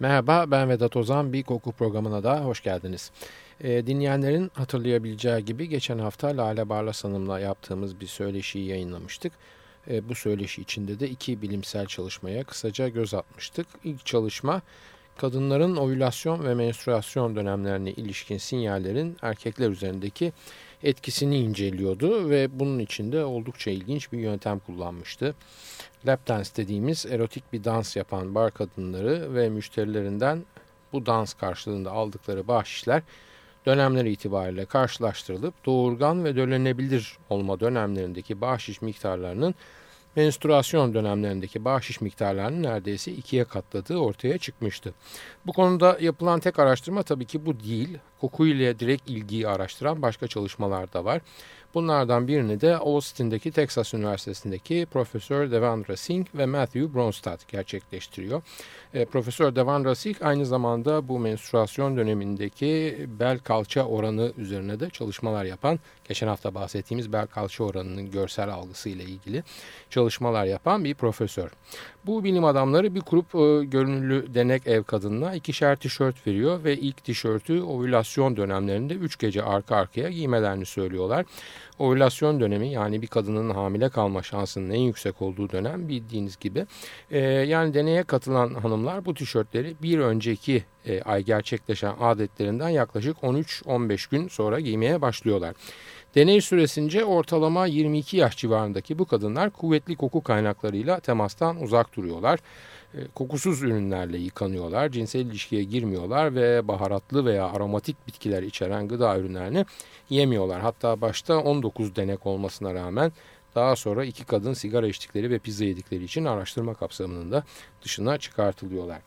Merhaba ben Vedat Ozan bir koku programına da hoş geldiniz. E, dinleyenlerin hatırlayabileceği gibi geçen hafta Lale Barlas Hanım'la yaptığımız bir söyleşiyi yayınlamıştık. E, bu söyleşi içinde de iki bilimsel çalışmaya kısaca göz atmıştık. İlk çalışma kadınların ovülasyon ve menstruasyon dönemlerine ilişkin sinyallerin erkekler üzerindeki etkisini inceliyordu ve bunun içinde oldukça ilginç bir yöntem kullanmıştı. Lap dance dediğimiz erotik bir dans yapan bar kadınları ve müşterilerinden bu dans karşılığında aldıkları bahşişler dönemler itibariyle karşılaştırılıp doğurgan ve dönenebilir olma dönemlerindeki bahşiş miktarlarının menstruasyon dönemlerindeki bahşiş miktarlarının neredeyse ikiye katladığı ortaya çıkmıştı. Bu konuda yapılan tek araştırma tabii ki bu değil. Kokuyla direkt ilgiyi araştıran başka çalışmalar da var. Bunlardan birini de Austin'deki Texas Üniversitesi'ndeki Profesör Devendra Singh ve Matthew Bronstadt gerçekleştiriyor. E, Profesör Devendra Singh aynı zamanda bu menstruasyon dönemindeki bel kalça oranı üzerine de çalışmalar yapan, geçen hafta bahsettiğimiz bel kalça oranının görsel algısı ile ilgili çalışmalar yapan bir profesör. Bu bilim adamları bir grup e, görünümlü denek ev kadınına ikişer tişört veriyor ve ilk tişörtü ovülasyon dönemlerinde 3 gece arka arkaya giymelerini söylüyorlar. Ovülasyon dönemi yani bir kadının hamile kalma şansının en yüksek olduğu dönem bildiğiniz gibi. E, yani deneye katılan hanımlar bu tişörtleri bir önceki e, ay gerçekleşen adetlerinden yaklaşık 13-15 gün sonra giymeye başlıyorlar. Deney süresince ortalama 22 yaş civarındaki bu kadınlar kuvvetli koku kaynaklarıyla temastan uzak duruyorlar. E, kokusuz ürünlerle yıkanıyorlar, cinsel ilişkiye girmiyorlar ve baharatlı veya aromatik bitkiler içeren gıda ürünlerini yemiyorlar. Hatta başta 19 denek olmasına rağmen daha sonra iki kadın sigara içtikleri ve pizza yedikleri için araştırma kapsamının da dışına çıkartılıyorlar.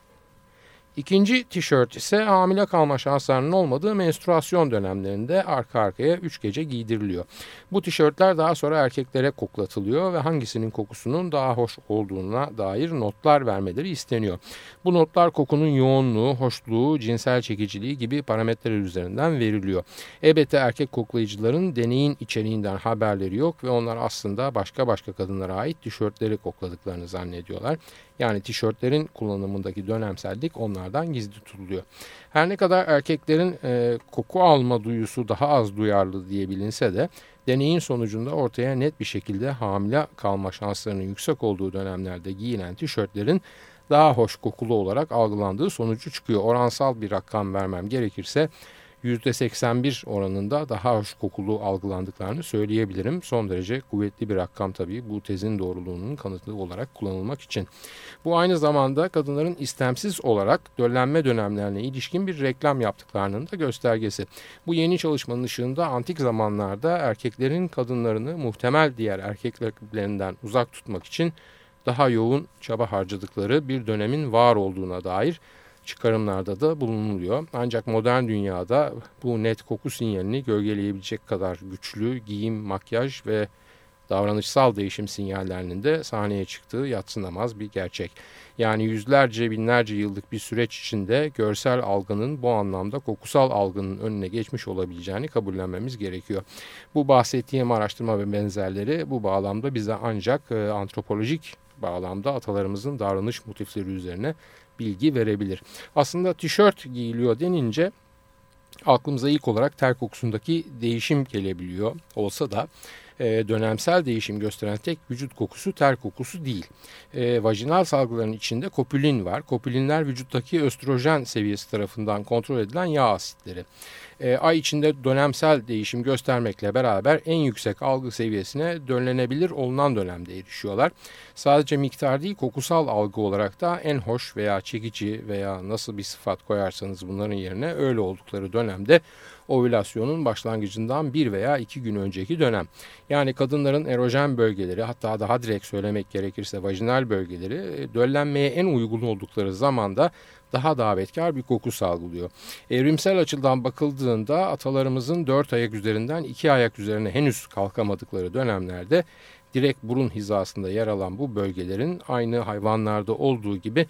İkinci tişört ise hamile kalma şanslarının olmadığı menstruasyon dönemlerinde arka arkaya 3 gece giydiriliyor. Bu tişörtler daha sonra erkeklere koklatılıyor ve hangisinin kokusunun daha hoş olduğuna dair notlar vermeleri isteniyor. Bu notlar kokunun yoğunluğu, hoşluğu, cinsel çekiciliği gibi parametreler üzerinden veriliyor. Elbette erkek koklayıcıların deneyin içeriğinden haberleri yok ve onlar aslında başka başka kadınlara ait tişörtleri kokladıklarını zannediyorlar. Yani tişörtlerin kullanımındaki dönemsellik onlardan gizli tutuluyor. Her ne kadar erkeklerin e, koku alma duyusu daha az duyarlı diye bilinse de deneyin sonucunda ortaya net bir şekilde hamile kalma şanslarının yüksek olduğu dönemlerde giyilen tişörtlerin daha hoş kokulu olarak algılandığı sonucu çıkıyor. Oransal bir rakam vermem gerekirse %81 oranında daha hoş kokulu algılandıklarını söyleyebilirim. Son derece kuvvetli bir rakam tabii bu tezin doğruluğunun kanıtlı olarak kullanılmak için. Bu aynı zamanda kadınların istemsiz olarak döllenme dönemlerine ilişkin bir reklam yaptıklarının da göstergesi. Bu yeni çalışmanın ışığında antik zamanlarda erkeklerin kadınlarını muhtemel diğer erkeklerinden uzak tutmak için daha yoğun çaba harcadıkları bir dönemin var olduğuna dair çıkarımlarda da bulunuluyor. Ancak modern dünyada bu net koku sinyalini gölgeleyebilecek kadar güçlü giyim, makyaj ve davranışsal değişim sinyallerinin de sahneye çıktığı yatsınamaz bir gerçek. Yani yüzlerce binlerce yıllık bir süreç içinde görsel algının bu anlamda kokusal algının önüne geçmiş olabileceğini kabullenmemiz gerekiyor. Bu bahsettiğim araştırma ve benzerleri bu bağlamda bize ancak e, antropolojik bağlamda atalarımızın davranış motifleri üzerine bilgi verebilir. Aslında tişört giyiliyor denince aklımıza ilk olarak ter kokusundaki değişim gelebiliyor olsa da e, dönemsel değişim gösteren tek vücut kokusu ter kokusu değil. E, vajinal salgıların içinde kopülin var. Kopülinler vücuttaki östrojen seviyesi tarafından kontrol edilen yağ asitleri. E, ay içinde dönemsel değişim göstermekle beraber en yüksek algı seviyesine dönlenebilir olunan dönemde erişiyorlar. Sadece miktar değil kokusal algı olarak da en hoş veya çekici veya nasıl bir sıfat koyarsanız bunların yerine öyle oldukları dönemde ovülasyonun başlangıcından bir veya iki gün önceki dönem. Yani kadınların erojen bölgeleri hatta daha direkt söylemek gerekirse vajinal bölgeleri e, döllenmeye en uygun oldukları zamanda daha davetkar bir koku salgılıyor. Evrimsel açıdan bakıldığında atalarımızın dört ayak üzerinden iki ayak üzerine henüz kalkamadıkları dönemlerde direkt burun hizasında yer alan bu bölgelerin aynı hayvanlarda olduğu gibi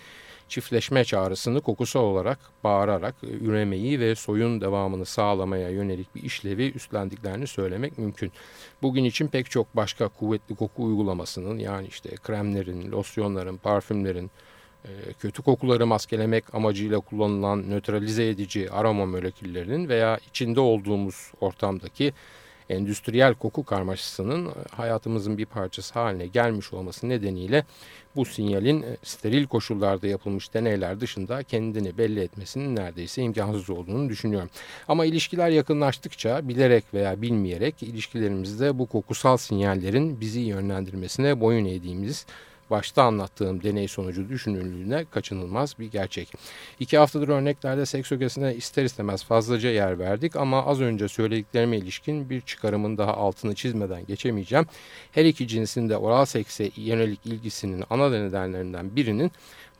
çiftleşme çağrısını kokusal olarak bağırarak e, üremeyi ve soyun devamını sağlamaya yönelik bir işlevi üstlendiklerini söylemek mümkün. Bugün için pek çok başka kuvvetli koku uygulamasının yani işte kremlerin, losyonların, parfümlerin, kötü kokuları maskelemek amacıyla kullanılan nötralize edici aroma moleküllerinin veya içinde olduğumuz ortamdaki endüstriyel koku karmaşasının e, hayatımızın bir parçası haline gelmiş olması nedeniyle bu sinyalin e, steril koşullarda yapılmış deneyler dışında kendini belli etmesinin neredeyse imkansız olduğunu düşünüyorum. Ama ilişkiler yakınlaştıkça bilerek veya bilmeyerek ilişkilerimizde bu kokusal sinyallerin bizi yönlendirmesine boyun eğdiğimiz başta anlattığım deney sonucu düşünüldüğüne kaçınılmaz bir gerçek. İki haftadır örneklerde seks ögesine ister istemez fazlaca yer verdik ama az önce söylediklerime ilişkin bir çıkarımın daha altını çizmeden geçemeyeceğim. Her iki cinsin de oral sekse yönelik ilgisinin ana nedenlerinden birinin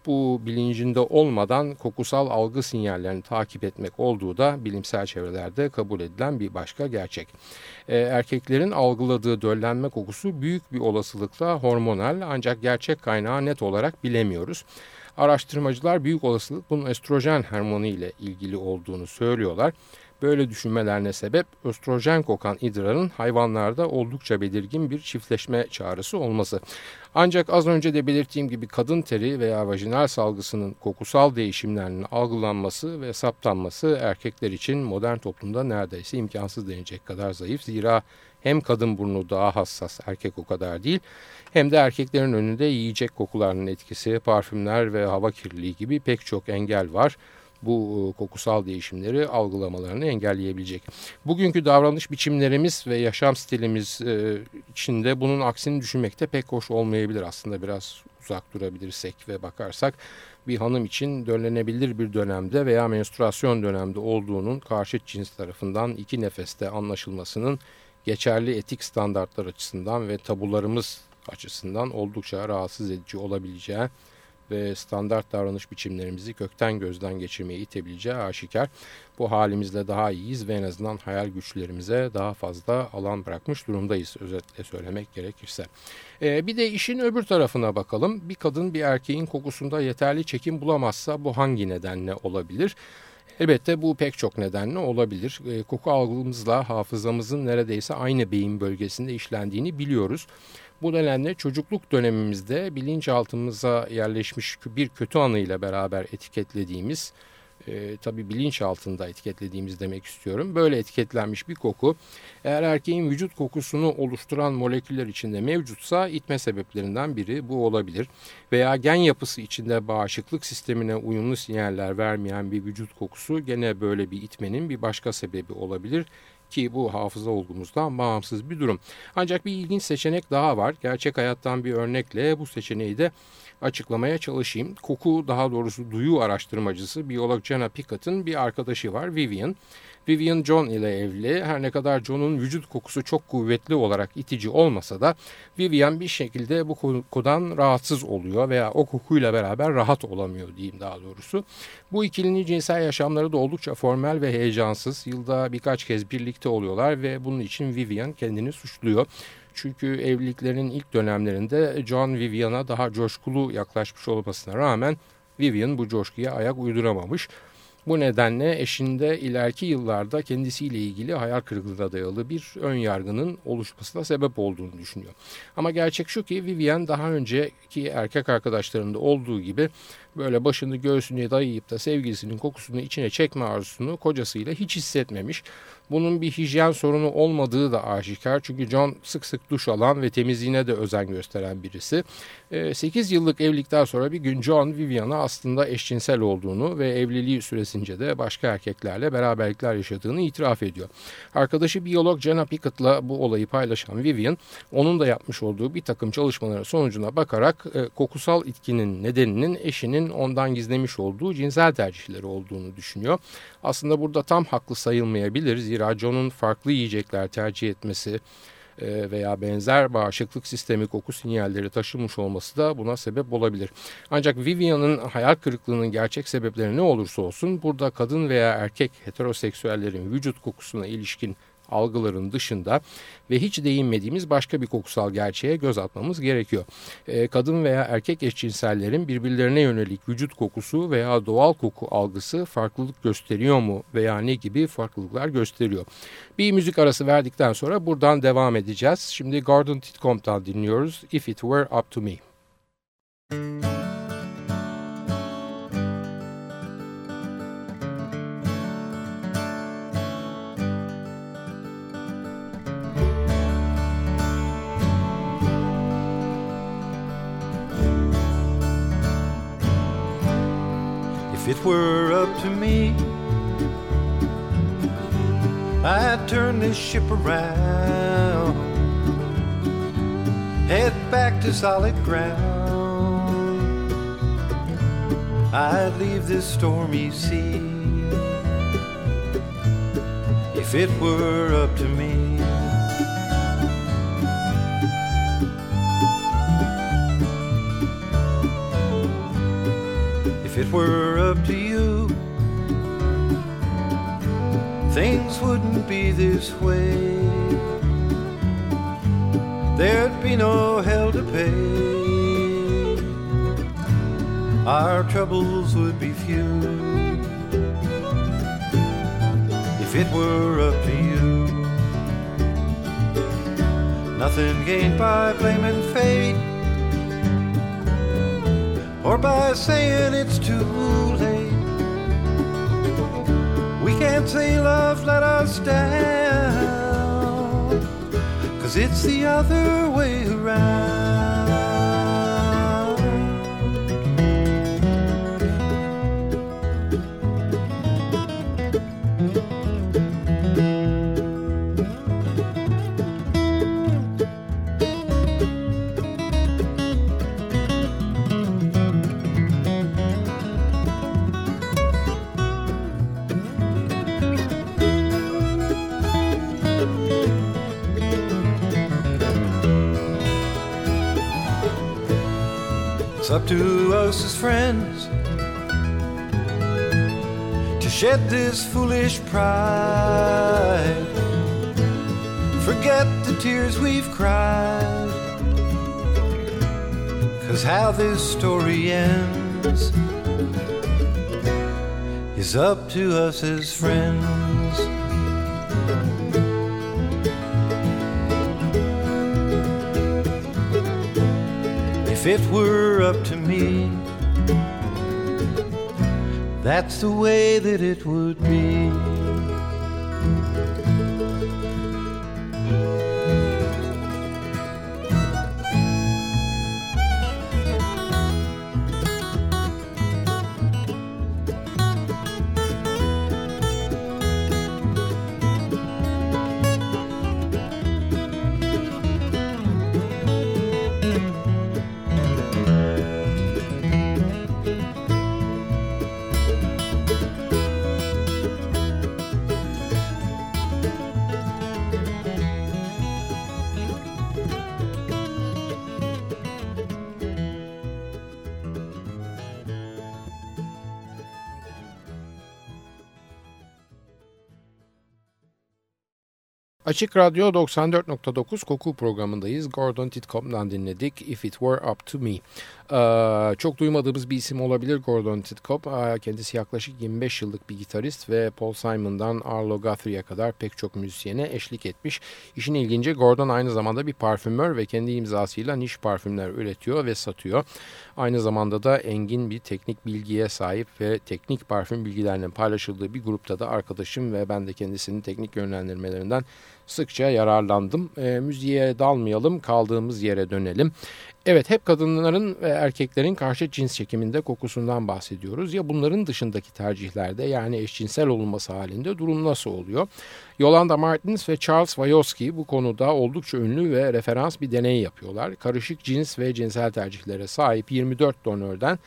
bu bilincinde olmadan kokusal algı sinyallerini takip etmek olduğu da bilimsel çevrelerde kabul edilen bir başka gerçek. Ee, erkeklerin algıladığı döllenme kokusu büyük bir olasılıkla hormonal ancak gerçek kaynağı net olarak bilemiyoruz. Araştırmacılar büyük olasılık bunun estrojen hormonu ile ilgili olduğunu söylüyorlar. Böyle düşünmelerine sebep östrojen kokan idrarın hayvanlarda oldukça belirgin bir çiftleşme çağrısı olması. Ancak az önce de belirttiğim gibi kadın teri veya vajinal salgısının kokusal değişimlerinin algılanması ve saptanması erkekler için modern toplumda neredeyse imkansız denecek kadar zayıf. Zira hem kadın burnu daha hassas erkek o kadar değil hem de erkeklerin önünde yiyecek kokularının etkisi, parfümler ve hava kirliliği gibi pek çok engel var bu e, kokusal değişimleri algılamalarını engelleyebilecek. Bugünkü davranış biçimlerimiz ve yaşam stilimiz e, içinde bunun aksini düşünmekte pek hoş olmayabilir. Aslında biraz uzak durabilirsek ve bakarsak bir hanım için dönlenebilir bir dönemde veya menstruasyon dönemde olduğunun karşıt cins tarafından iki nefeste anlaşılmasının geçerli etik standartlar açısından ve tabularımız açısından oldukça rahatsız edici olabileceği ve standart davranış biçimlerimizi kökten gözden geçirmeye itebileceği aşikar. Bu halimizle daha iyiyiz ve en azından hayal güçlerimize daha fazla alan bırakmış durumdayız özetle söylemek gerekirse. Ee, bir de işin öbür tarafına bakalım. Bir kadın bir erkeğin kokusunda yeterli çekim bulamazsa bu hangi nedenle olabilir? Elbette bu pek çok nedenle olabilir. E, koku algımızla hafızamızın neredeyse aynı beyin bölgesinde işlendiğini biliyoruz. Bu nedenle çocukluk dönemimizde bilinçaltımıza yerleşmiş bir kötü anıyla beraber etiketlediğimiz, e, tabii bilinç altında etiketlediğimiz demek istiyorum. Böyle etiketlenmiş bir koku eğer erkeğin vücut kokusunu oluşturan moleküller içinde mevcutsa itme sebeplerinden biri bu olabilir. Veya gen yapısı içinde bağışıklık sistemine uyumlu sinyaller vermeyen bir vücut kokusu gene böyle bir itmenin bir başka sebebi olabilir ki bu hafıza olgumuzdan bağımsız bir durum. Ancak bir ilginç seçenek daha var. Gerçek hayattan bir örnekle bu seçeneği de açıklamaya çalışayım. Koku daha doğrusu duyu araştırmacısı biyolog Jenna Pickett'ın bir arkadaşı var Vivian. Vivian John ile evli. Her ne kadar John'un vücut kokusu çok kuvvetli olarak itici olmasa da Vivian bir şekilde bu kokudan rahatsız oluyor veya o kokuyla beraber rahat olamıyor diyeyim daha doğrusu. Bu ikilinin cinsel yaşamları da oldukça formel ve heyecansız. Yılda birkaç kez birlikte oluyorlar ve bunun için Vivian kendini suçluyor. Çünkü evliliklerin ilk dönemlerinde John Vivian'a daha coşkulu yaklaşmış olmasına rağmen Vivian bu coşkuya ayak uyduramamış. Bu nedenle eşinde ileriki yıllarda kendisiyle ilgili hayal kırıklığına dayalı bir ön yargının oluşmasına sebep olduğunu düşünüyor. Ama gerçek şu ki Vivian daha önceki erkek arkadaşlarında olduğu gibi böyle başını göğsüne dayayıp da sevgilisinin kokusunu içine çekme arzusunu kocasıyla hiç hissetmemiş. Bunun bir hijyen sorunu olmadığı da aşikar. Çünkü John sık sık duş alan ve temizliğine de özen gösteren birisi. 8 ee, yıllık evlilikten sonra bir gün John Vivian'a aslında eşcinsel olduğunu ve evliliği süresince de başka erkeklerle beraberlikler yaşadığını itiraf ediyor. Arkadaşı biyolog Jenna Pickett'la bu olayı paylaşan Vivian, onun da yapmış olduğu bir takım çalışmaların sonucuna bakarak e, kokusal itkinin nedeninin eşinin ondan gizlemiş olduğu cinsel tercihleri olduğunu düşünüyor. Aslında burada tam haklı sayılmayabilir. Zira John'un farklı yiyecekler tercih etmesi e, veya benzer bağışıklık sistemi koku sinyalleri taşımış olması da buna sebep olabilir. Ancak Vivian'ın hayal kırıklığının gerçek sebepleri ne olursa olsun burada kadın veya erkek heteroseksüellerin vücut kokusuna ilişkin algıların dışında ve hiç değinmediğimiz başka bir kokusal gerçeğe göz atmamız gerekiyor. E, kadın veya erkek eşcinsellerin birbirlerine yönelik vücut kokusu veya doğal koku algısı farklılık gösteriyor mu veya ne gibi farklılıklar gösteriyor. Bir müzik arası verdikten sonra buradan devam edeceğiz. Şimdi Gordon Titcom'dan dinliyoruz If It Were Up To Me. Müzik it were up to me, I'd turn this ship around, head back to solid ground. I'd leave this stormy sea if it were up to me. If it were up to you, things wouldn't be this way. There'd be no hell to pay. Our troubles would be few. If it were up to you, nothing gained by blaming fate or by saying it's too late. We can't say love let us down, cause it's the other way around. Up to us as friends to shed this foolish pride. Forget the tears we've cried. Cause how this story ends is up to us as friends. If it were up to me, that's the way that it would be. Açık Radyo 94.9 Koku programındayız. Gordon Titcom'dan dinledik If It Were Up To Me. Ee, çok duymadığımız bir isim olabilir Gordon Titcom. Ee, kendisi yaklaşık 25 yıllık bir gitarist ve Paul Simon'dan Arlo Guthrie'ye kadar pek çok müzisyene eşlik etmiş. İşin ilginci Gordon aynı zamanda bir parfümör ve kendi imzasıyla niş parfümler üretiyor ve satıyor. Aynı zamanda da engin bir teknik bilgiye sahip ve teknik parfüm bilgilerinin paylaşıldığı bir grupta da arkadaşım ve ben de kendisinin teknik yönlendirmelerinden sıkça yararlandım. E, müziğe dalmayalım, kaldığımız yere dönelim. Evet hep kadınların ve erkeklerin karşı cins çekiminde kokusundan bahsediyoruz. Ya bunların dışındaki tercihlerde yani eşcinsel olunması halinde durum nasıl oluyor? Yolanda Martins ve Charles Wajowski bu konuda oldukça ünlü ve referans bir deney yapıyorlar. Karışık cins ve cinsel tercihlere sahip 24 donörden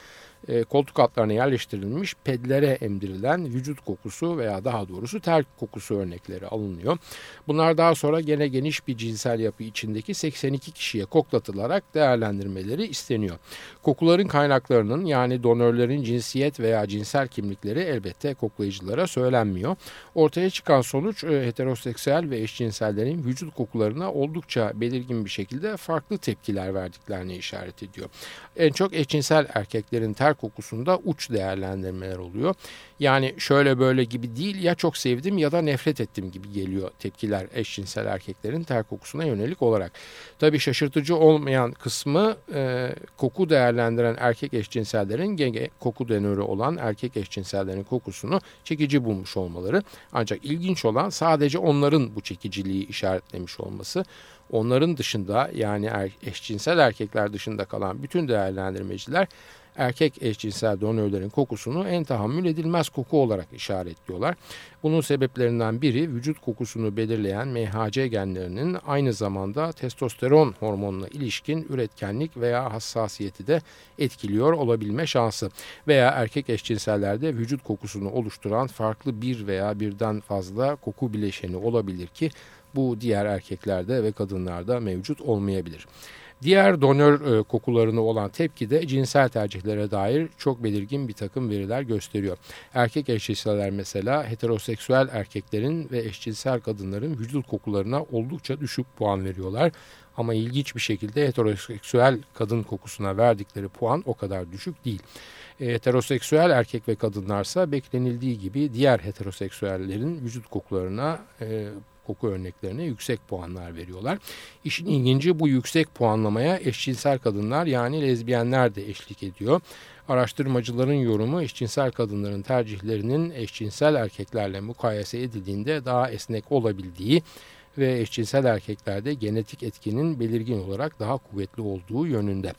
e, koltuk altlarına yerleştirilmiş pedlere emdirilen vücut kokusu veya daha doğrusu ter kokusu örnekleri alınıyor. Bunlar daha sonra gene geniş bir cinsel yapı içindeki 82 kişiye koklatılarak değerlendirmeleri isteniyor. Kokuların kaynaklarının yani donörlerin cinsiyet veya cinsel kimlikleri elbette koklayıcılara söylenmiyor. Ortaya çıkan sonuç e, heteroseksüel ve eşcinsellerin vücut kokularına oldukça belirgin bir şekilde farklı tepkiler verdiklerini işaret ediyor. En çok eşcinsel erkeklerin ter kokusunda uç değerlendirmeler oluyor. Yani şöyle böyle gibi değil ya çok sevdim ya da nefret ettim gibi geliyor tepkiler eşcinsel erkeklerin ter kokusuna yönelik olarak. Tabii şaşırtıcı olmayan kısmı e, koku değerlendiren erkek eşcinsellerin gege koku denörü olan erkek eşcinsellerin kokusunu çekici bulmuş olmaları. Ancak ilginç olan sadece onların bu çekiciliği işaretlemiş olması. Onların dışında yani er, eşcinsel erkekler dışında kalan bütün değerlendirmeciler erkek eşcinsel donörlerin kokusunu en tahammül edilmez koku olarak işaretliyorlar. Bunun sebeplerinden biri vücut kokusunu belirleyen MHC genlerinin aynı zamanda testosteron hormonuna ilişkin üretkenlik veya hassasiyeti de etkiliyor olabilme şansı. Veya erkek eşcinsellerde vücut kokusunu oluşturan farklı bir veya birden fazla koku bileşeni olabilir ki bu diğer erkeklerde ve kadınlarda mevcut olmayabilir. Diğer donör e, kokularına olan tepki de cinsel tercihlere dair çok belirgin bir takım veriler gösteriyor. Erkek eşcinseller mesela heteroseksüel erkeklerin ve eşcinsel kadınların vücut kokularına oldukça düşük puan veriyorlar. Ama ilginç bir şekilde heteroseksüel kadın kokusuna verdikleri puan o kadar düşük değil. E, heteroseksüel erkek ve kadınlarsa beklenildiği gibi diğer heteroseksüellerin vücut kokularına e, koku örneklerine yüksek puanlar veriyorlar. İşin ilginci bu yüksek puanlamaya eşcinsel kadınlar yani lezbiyenler de eşlik ediyor. Araştırmacıların yorumu eşcinsel kadınların tercihlerinin eşcinsel erkeklerle mukayese edildiğinde daha esnek olabildiği ve eşcinsel erkeklerde genetik etkinin belirgin olarak daha kuvvetli olduğu yönünde.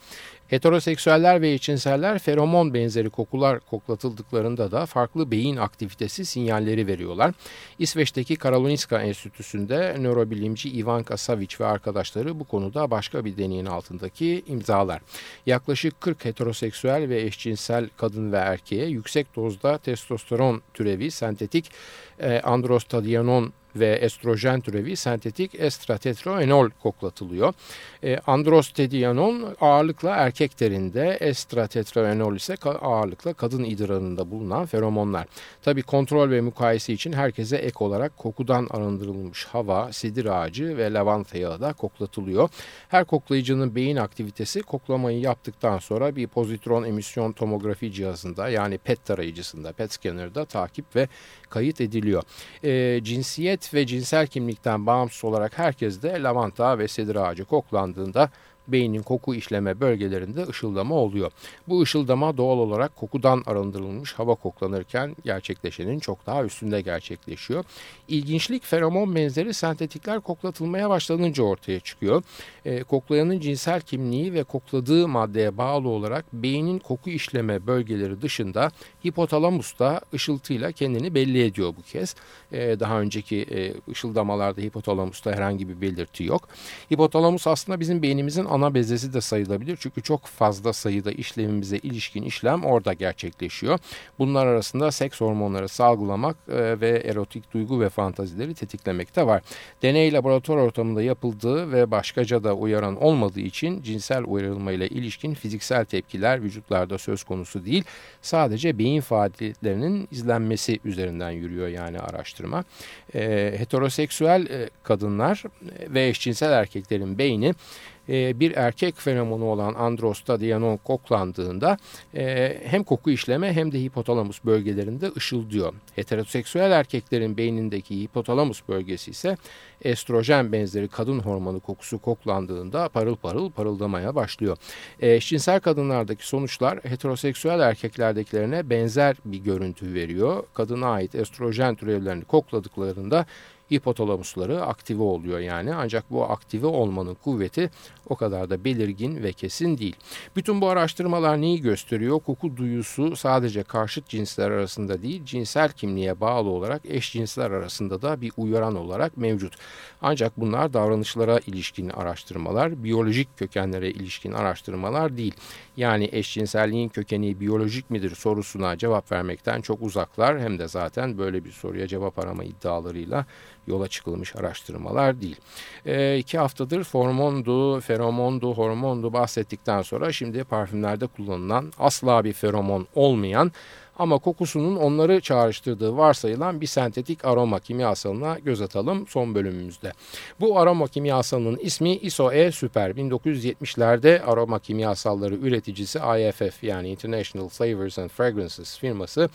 Heteroseksüeller ve eşcinseller feromon benzeri kokular koklatıldıklarında da farklı beyin aktivitesi sinyalleri veriyorlar. İsveç'teki Karolinska Enstitüsü'nde nörobilimci Ivanka Savic ve arkadaşları bu konuda başka bir deneyin altındaki imzalar. Yaklaşık 40 heteroseksüel ve eşcinsel kadın ve erkeğe yüksek dozda testosteron türevi sentetik e, androstadianon ve estrojen türevi sentetik estratetroenol koklatılıyor. E, androstedianon ağırlıkla erkek terinde, estratetroenol ise ağırlıkla kadın idrarında bulunan feromonlar. Tabi kontrol ve mukayese için herkese ek olarak kokudan arındırılmış hava, sidir ağacı ve lavanta yağı da koklatılıyor. Her koklayıcının beyin aktivitesi koklamayı yaptıktan sonra bir pozitron emisyon tomografi cihazında yani PET tarayıcısında, PET scanner'da takip ve kayıt ediliyor. E, cinsiyet ve cinsel kimlikten bağımsız olarak herkes de lavanta ve sedir ağacı koklandığında beynin koku işleme bölgelerinde ışıldama oluyor. Bu ışıldama doğal olarak kokudan arındırılmış hava koklanırken gerçekleşenin çok daha üstünde gerçekleşiyor. İlginçlik feromon benzeri sentetikler koklatılmaya başlanınca ortaya çıkıyor. E, koklayanın cinsel kimliği ve kokladığı maddeye bağlı olarak beynin koku işleme bölgeleri dışında hipotalamus da ışıltıyla kendini belli ediyor bu kez. E, daha önceki e, ışıldamalarda hipotalamusta herhangi bir belirti yok. Hipotalamus aslında bizim beynimizin ana bezesi de sayılabilir. Çünkü çok fazla sayıda işlemimize ilişkin işlem orada gerçekleşiyor. Bunlar arasında seks hormonları salgılamak e, ve erotik duygu ve fantazileri tetiklemek de var. Deney laboratuvar ortamında yapıldığı ve başkaca da uyaran olmadığı için cinsel uyarılma ile ilişkin fiziksel tepkiler vücutlarda söz konusu değil. Sadece beyin faaliyetlerinin izlenmesi üzerinden yürüyor yani araştırma. E, heteroseksüel e, kadınlar ve eşcinsel erkeklerin beyni e, bir erkek fenomenu olan androstadianon koklandığında e, hem koku işleme hem de hipotalamus bölgelerinde ışıldıyor. Heteroseksüel erkeklerin beynindeki hipotalamus bölgesi ise estrojen benzeri kadın hormonu kokusu koklandığında parıl parıl parıldamaya başlıyor. E, eşcinsel kadınlardaki sonuçlar heteroseksüel erkeklerdekilerine benzer bir görüntü veriyor. Kadına ait estrojen türevlerini kokladıklarında hipotalamusları aktive oluyor yani. Ancak bu aktive olmanın kuvveti o kadar da belirgin ve kesin değil. Bütün bu araştırmalar neyi gösteriyor? Koku duyusu sadece karşıt cinsler arasında değil, cinsel kimliğe bağlı olarak eşcinsler arasında da bir uyaran olarak mevcut. Ancak bunlar davranışlara ilişkin araştırmalar, biyolojik kökenlere ilişkin araştırmalar değil. Yani eşcinselliğin kökeni biyolojik midir sorusuna cevap vermekten çok uzaklar hem de zaten böyle bir soruya cevap arama iddialarıyla yola çıkılmış araştırmalar değil. E, iki haftadır formondu, feromondu, hormondu bahsettikten sonra şimdi parfümlerde kullanılan asla bir feromon olmayan ama kokusunun onları çağrıştırdığı varsayılan bir sentetik aroma kimyasalına göz atalım son bölümümüzde. Bu aroma kimyasalının ismi ISO-E Super. 1970'lerde aroma kimyasalları üreticisi IFF yani International Flavors and Fragrances firması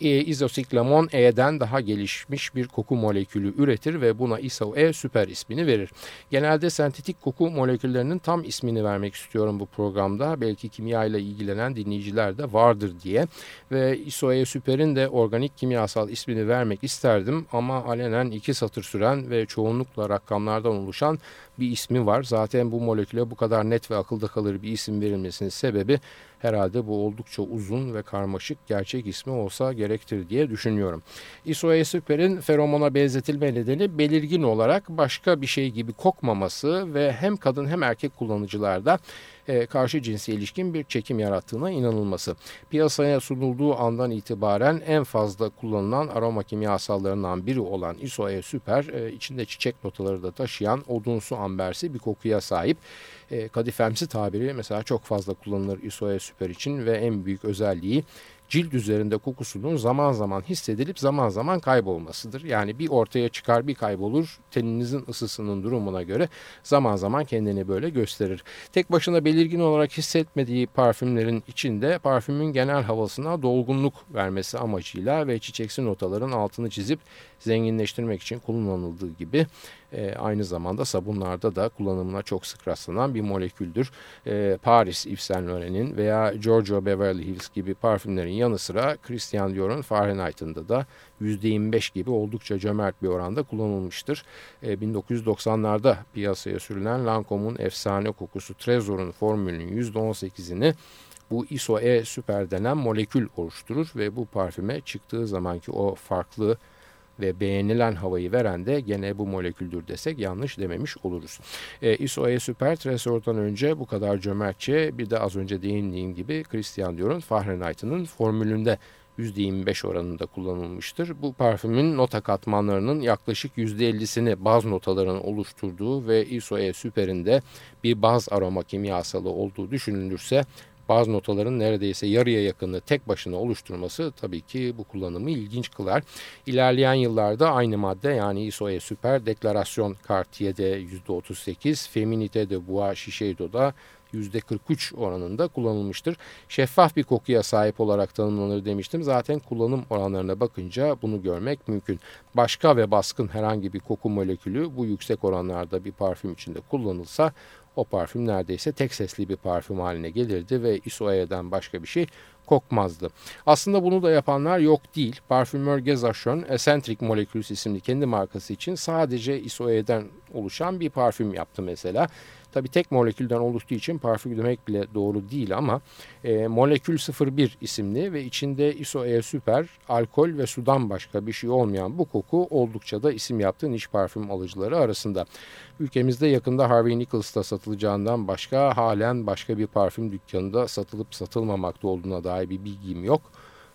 e, izosiklamon E'den daha gelişmiş bir koku molekülü üretir ve buna ISO-E süper ismini verir. Genelde sentetik koku moleküllerinin tam ismini vermek istiyorum bu programda. Belki kimya ile ilgilenen dinleyiciler de vardır diye. Ve ISO-E süperin de organik kimyasal ismini vermek isterdim ama alenen iki satır süren ve çoğunlukla rakamlardan oluşan bir ismi var. Zaten bu moleküle bu kadar net ve akılda kalır bir isim verilmesinin sebebi Herhalde bu oldukça uzun ve karmaşık gerçek ismi olsa gerektir diye düşünüyorum. Isoe Super'in feromona benzetilme nedeni belirgin olarak başka bir şey gibi kokmaması ve hem kadın hem erkek kullanıcılarda e, karşı cinsi ilişkin bir çekim yarattığına inanılması. Piyasaya sunulduğu andan itibaren en fazla kullanılan aroma kimyasallarından biri olan Isoe Super e, içinde çiçek notaları da taşıyan odunsu ambersi bir kokuya sahip. E, kadifemsi tabiri mesela çok fazla kullanılır Isoe Super için ve en büyük özelliği cilt üzerinde kokusunun zaman zaman hissedilip zaman zaman kaybolmasıdır. Yani bir ortaya çıkar bir kaybolur teninizin ısısının durumuna göre zaman zaman kendini böyle gösterir. Tek başına belirgin olarak hissetmediği parfümlerin içinde parfümün genel havasına dolgunluk vermesi amacıyla ve çiçeksi notaların altını çizip zenginleştirmek için kullanıldığı gibi e, aynı zamanda sabunlarda da kullanımına çok sık rastlanan bir moleküldür. E, Paris Yves Saint Laurent'in veya Giorgio Beverly Hills gibi parfümlerin yanı sıra Christian Dior'un Fahrenheit'ında da %25 gibi oldukça cömert bir oranda kullanılmıştır. E, 1990'larda piyasaya sürülen Lancome'un efsane kokusu Trezor'un formülünün %18'ini bu ISO-E süper denen molekül oluşturur ve bu parfüme çıktığı zamanki o farklı ve beğenilen havayı veren de gene bu moleküldür desek yanlış dememiş oluruz. E, ISOE Super Tresor'dan önce bu kadar cömertçe bir de az önce değindiğim gibi Christian Dior'un Fahrenheit'ının formülünde %25 oranında kullanılmıştır. Bu parfümün nota katmanlarının yaklaşık %50'sini baz notaların oluşturduğu ve ISOE Super'inde bir baz aroma kimyasalı olduğu düşünülürse bazı notaların neredeyse yarıya yakını tek başına oluşturması tabii ki bu kullanımı ilginç kılar. İlerleyen yıllarda aynı madde yani ISOE Super Deklarasyon Cartier'de %38, Feminite de Bois Shiseido'da %43 oranında kullanılmıştır. Şeffaf bir kokuya sahip olarak tanımlanır demiştim. Zaten kullanım oranlarına bakınca bunu görmek mümkün. Başka ve baskın herhangi bir koku molekülü bu yüksek oranlarda bir parfüm içinde kullanılsa o parfüm neredeyse tek sesli bir parfüm haline gelirdi ve Isoe'den başka bir şey kokmazdı. Aslında bunu da yapanlar yok değil. Parfümör Gezachon Eccentric Molecules isimli kendi markası için sadece Isoe'den oluşan bir parfüm yaptı mesela. Tabi tek molekülden oluştuğu için parfüm demek bile doğru değil ama e, molekül 01 isimli ve içinde isoe süper, alkol ve sudan başka bir şey olmayan bu koku oldukça da isim yaptığı niş parfüm alıcıları arasında. Ülkemizde yakında Harvey Nichols'ta satılacağından başka halen başka bir parfüm dükkanında satılıp satılmamakta olduğuna dair bir bilgim yok.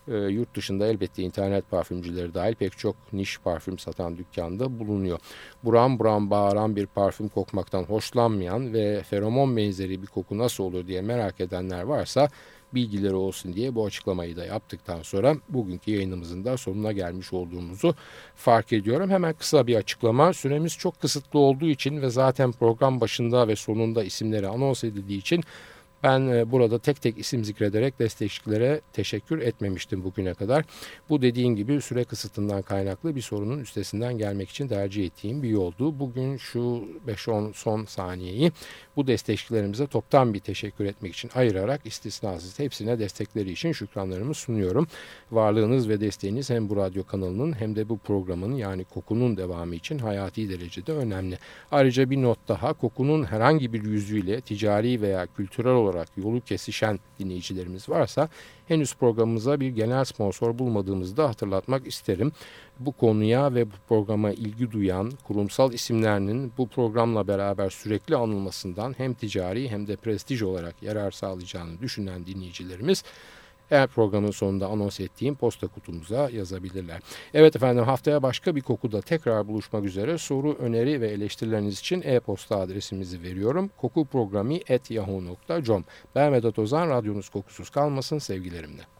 E, yurt dışında elbette internet parfümcüleri dahil pek çok niş parfüm satan dükkanda bulunuyor. Buram buram bağıran bir parfüm kokmaktan hoşlanmayan ve feromon benzeri bir koku nasıl olur diye merak edenler varsa bilgileri olsun diye bu açıklamayı da yaptıktan sonra bugünkü yayınımızın da sonuna gelmiş olduğumuzu fark ediyorum. Hemen kısa bir açıklama. Süremiz çok kısıtlı olduğu için ve zaten program başında ve sonunda isimleri anons edildiği için ben e, burada tek tek isim zikrederek destekçilere teşekkür etmemiştim bugüne kadar. Bu dediğim gibi süre kısıtından kaynaklı bir sorunun üstesinden gelmek için tercih ettiğim bir yoldu. Bugün şu 5-10 son saniyeyi bu destekçilerimize toptan bir teşekkür etmek için ayırarak istisnasız hepsine destekleri için şükranlarımı sunuyorum. Varlığınız ve desteğiniz hem bu radyo kanalının hem de bu programın yani kokunun devamı için hayati derecede önemli. Ayrıca bir not daha kokunun herhangi bir yüzüyle ticari veya kültürel olarak olarak yolu kesişen dinleyicilerimiz varsa henüz programımıza bir genel sponsor bulmadığımızı da hatırlatmak isterim. Bu konuya ve bu programa ilgi duyan kurumsal isimlerinin bu programla beraber sürekli anılmasından hem ticari hem de prestij olarak yarar sağlayacağını düşünen dinleyicilerimiz eğer programın sonunda anons ettiğim posta kutumuza yazabilirler. Evet efendim haftaya başka bir kokuda tekrar buluşmak üzere soru, öneri ve eleştirileriniz için e-posta adresimizi veriyorum. Kokuprogrami.yahoo.com Ben Vedat Ozan, radyonuz kokusuz kalmasın sevgilerimle.